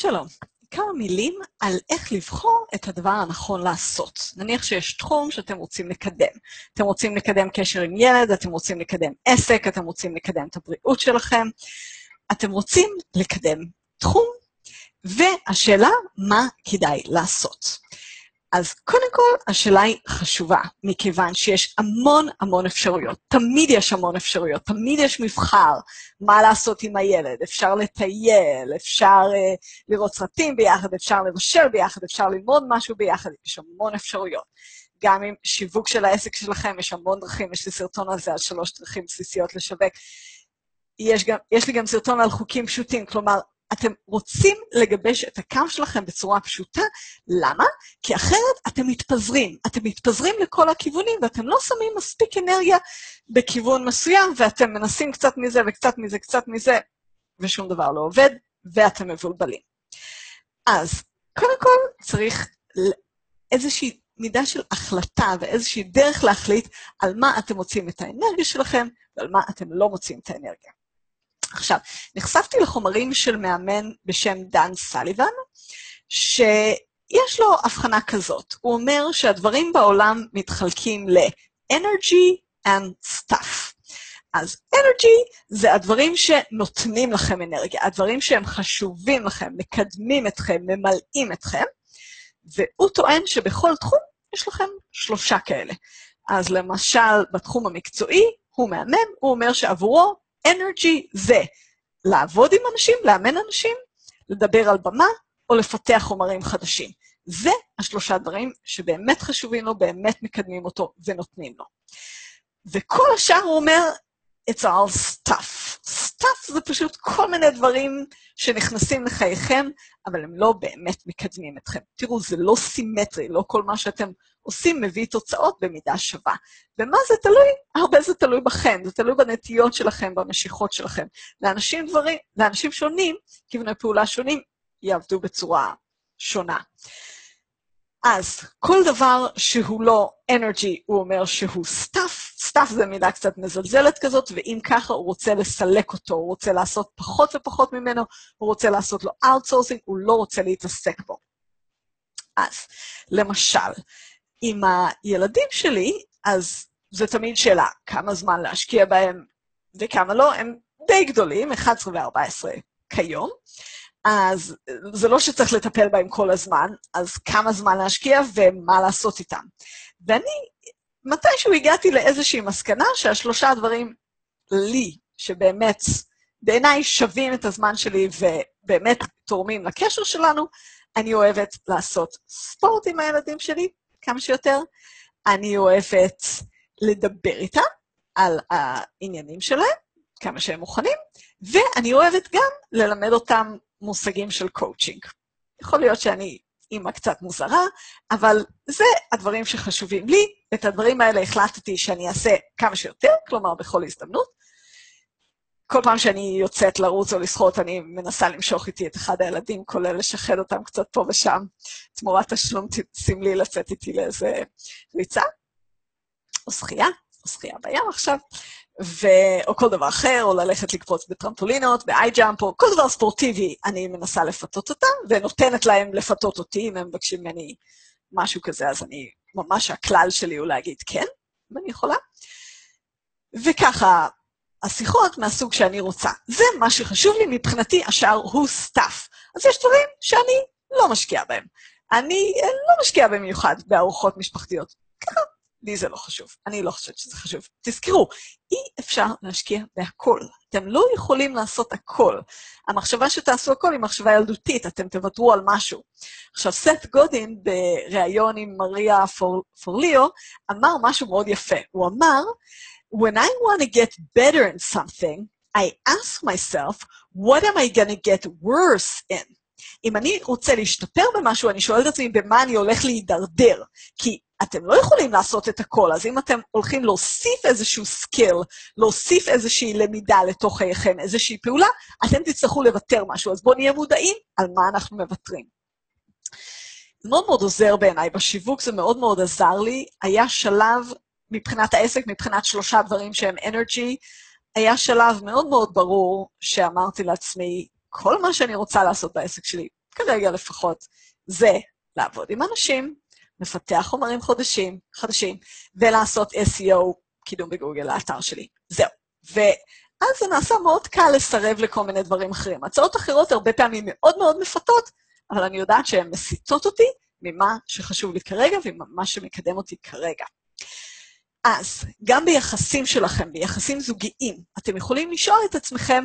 שלום. כמה מילים על איך לבחור את הדבר הנכון לעשות. נניח שיש תחום שאתם רוצים לקדם. אתם רוצים לקדם קשר עם ילד, אתם רוצים לקדם עסק, אתם רוצים לקדם את הבריאות שלכם. אתם רוצים לקדם תחום, והשאלה, מה כדאי לעשות? אז קודם כל, השאלה היא חשובה, מכיוון שיש המון המון אפשרויות. תמיד יש המון אפשרויות, תמיד יש מבחר מה לעשות עם הילד. אפשר לטייל, אפשר uh, לראות סרטים ביחד, אפשר לבשל ביחד, אפשר ללמוד משהו ביחד, יש המון אפשרויות. גם עם שיווק של העסק שלכם, יש המון דרכים, יש לי סרטון על זה, על שלוש דרכים בסיסיות לשווק. יש, גם, יש לי גם סרטון על חוקים פשוטים, כלומר, אתם רוצים לגבש את הקו שלכם בצורה פשוטה, למה? כי אחרת אתם מתפזרים. אתם מתפזרים לכל הכיוונים ואתם לא שמים מספיק אנרגיה בכיוון מסוים, ואתם מנסים קצת מזה וקצת מזה, קצת מזה, ושום דבר לא עובד, ואתם מבולבלים. אז קודם כל צריך איזושהי מידה של החלטה ואיזושהי דרך להחליט על מה אתם מוצאים את האנרגיה שלכם ועל מה אתם לא מוצאים את האנרגיה. עכשיו, נחשפתי לחומרים של מאמן בשם דן סליבן, שיש לו הבחנה כזאת. הוא אומר שהדברים בעולם מתחלקים ל-energy and stuff. אז energy זה הדברים שנותנים לכם אנרגיה, הדברים שהם חשובים לכם, מקדמים אתכם, ממלאים אתכם, והוא טוען שבכל תחום יש לכם שלושה כאלה. אז למשל, בתחום המקצועי, הוא מאמן, הוא אומר שעבורו אנרגי זה לעבוד עם אנשים, לאמן אנשים, לדבר על במה או לפתח חומרים חדשים. זה השלושה דברים שבאמת חשובים לו, באמת מקדמים אותו ונותנים לו. וכל השאר הוא אומר, it's all stuff. Stuff זה פשוט כל מיני דברים שנכנסים לחייכם, אבל הם לא באמת מקדמים אתכם. תראו, זה לא סימטרי, לא כל מה שאתם עושים מביא תוצאות במידה שווה. ומה זה תלוי? הרבה זה תלוי בכם, זה תלוי בנטיות שלכם, במשיכות שלכם. לאנשים דברים, לאנשים שונים, כיווני פעולה שונים, יעבדו בצורה שונה. אז כל דבר שהוא לא energy, הוא אומר שהוא stuff, stuff זה מילה קצת מזלזלת כזאת, ואם ככה הוא רוצה לסלק אותו, הוא רוצה לעשות פחות ופחות ממנו, הוא רוצה לעשות לו outsourcing, הוא לא רוצה להתעסק בו. אז, למשל, עם הילדים שלי, אז זו תמיד שאלה, כמה זמן להשקיע בהם וכמה לא, הם די גדולים, 11 ו-14 כיום. אז זה לא שצריך לטפל בהם כל הזמן, אז כמה זמן להשקיע ומה לעשות איתם. ואני, מתישהו הגעתי לאיזושהי מסקנה שהשלושה דברים לי, שבאמת בעיניי שווים את הזמן שלי ובאמת תורמים לקשר שלנו, אני אוהבת לעשות ספורט עם הילדים שלי, כמה שיותר. אני אוהבת לדבר איתם על העניינים שלהם, כמה שהם מוכנים, ואני אוהבת גם ללמד אותם מושגים של קואוצ'ינג. יכול להיות שאני אימא קצת מוזרה, אבל זה הדברים שחשובים לי. את הדברים האלה החלטתי שאני אעשה כמה שיותר, כלומר בכל הזדמנות. כל פעם שאני יוצאת לרוץ או לשחות, אני מנסה למשוך איתי את אחד הילדים, כולל לשחד אותם קצת פה ושם, תמורת תשלום סמלי לצאת איתי לאיזה ריצה, או שחייה, או שחייה בים עכשיו, ו... או כל דבר אחר, או ללכת לקפוץ בטרמפולינות, ב iJump, או כל דבר ספורטיבי, אני מנסה לפתות אותם, ונותנת להם לפתות אותי, אם הם מבקשים ממני משהו כזה, אז אני, ממש הכלל שלי הוא להגיד כן, אם אני יכולה. וככה, השיחות מהסוג שאני רוצה. זה מה שחשוב לי, מבחינתי השאר הוא stuff. אז יש דברים שאני לא משקיעה בהם. אני לא משקיעה במיוחד בארוחות משפחתיות. לי זה לא חשוב. אני לא חושבת שזה חשוב. תזכרו, אי אפשר להשקיע בהכל. אתם לא יכולים לעשות הכל. המחשבה שתעשו הכל היא מחשבה ילדותית, אתם תוותרו על משהו. עכשיו, סט גודין, בריאיון עם מריה פור, פורליו, אמר משהו מאוד יפה. הוא אמר, when I want to get better in something, I ask myself, what am I going to get worse in? אם אני רוצה להשתפר במשהו, אני שואלת את עצמי במה אני הולך להידרדר. כי אתם לא יכולים לעשות את הכל, אז אם אתם הולכים להוסיף איזשהו skill, להוסיף איזושהי למידה לתוך חייכם, איזושהי פעולה, אתם תצטרכו לוותר משהו. אז בואו נהיה מודעים על מה אנחנו מוותרים. זה מאוד מאוד עוזר בעיניי, בשיווק זה מאוד מאוד עזר לי. היה שלב מבחינת העסק, מבחינת שלושה דברים שהם אנרגי, היה שלב מאוד מאוד ברור שאמרתי לעצמי, כל מה שאני רוצה לעשות בעסק שלי, כרגע לפחות, זה לעבוד עם אנשים, לפתח חומרים חודשים, חדשים, ולעשות SEO, קידום בגוגל, לאתר שלי. זהו. ואז זה נעשה מאוד קל לסרב לכל מיני דברים אחרים. הצעות אחרות הרבה פעמים מאוד מאוד מפתות, אבל אני יודעת שהן מסיטות אותי ממה שחשוב לי כרגע וממה שמקדם אותי כרגע. אז גם ביחסים שלכם, ביחסים זוגיים, אתם יכולים לשאול את עצמכם,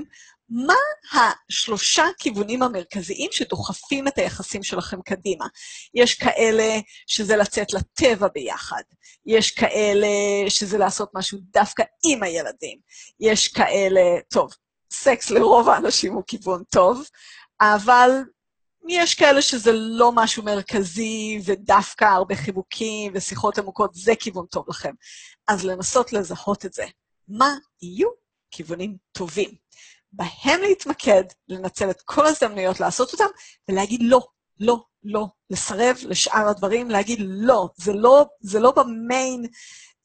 מה השלושה כיוונים המרכזיים שדוחפים את היחסים שלכם קדימה? יש כאלה שזה לצאת לטבע ביחד, יש כאלה שזה לעשות משהו דווקא עם הילדים, יש כאלה, טוב, סקס לרוב האנשים הוא כיוון טוב, אבל יש כאלה שזה לא משהו מרכזי, ודווקא הרבה חיבוקים ושיחות עמוקות, זה כיוון טוב לכם. אז לנסות לזהות את זה. מה יהיו כיוונים טובים? בהם להתמקד, לנצל את כל ההזדמנויות לעשות אותם, ולהגיד לא, לא, לא, לסרב לשאר הדברים, להגיד לא, זה לא, זה לא במיין,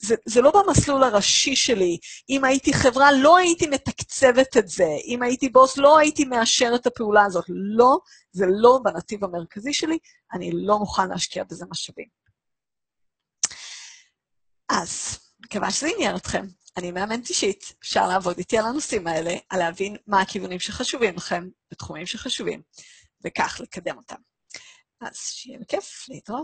זה, זה לא במסלול הראשי שלי. אם הייתי חברה, לא הייתי מתקצבת את זה. אם הייתי בוס, לא הייתי מאשר את הפעולה הזאת. לא, זה לא בנתיב המרכזי שלי, אני לא מוכן להשקיע בזה משאבים. אז, מקווה שזה עניין אתכם. אני מאמנת אישית, אפשר לעבוד איתי על הנושאים האלה, על להבין מה הכיוונים שחשובים לכם, בתחומים שחשובים, וכך לקדם אותם. אז שיהיה בכיף, להתראות.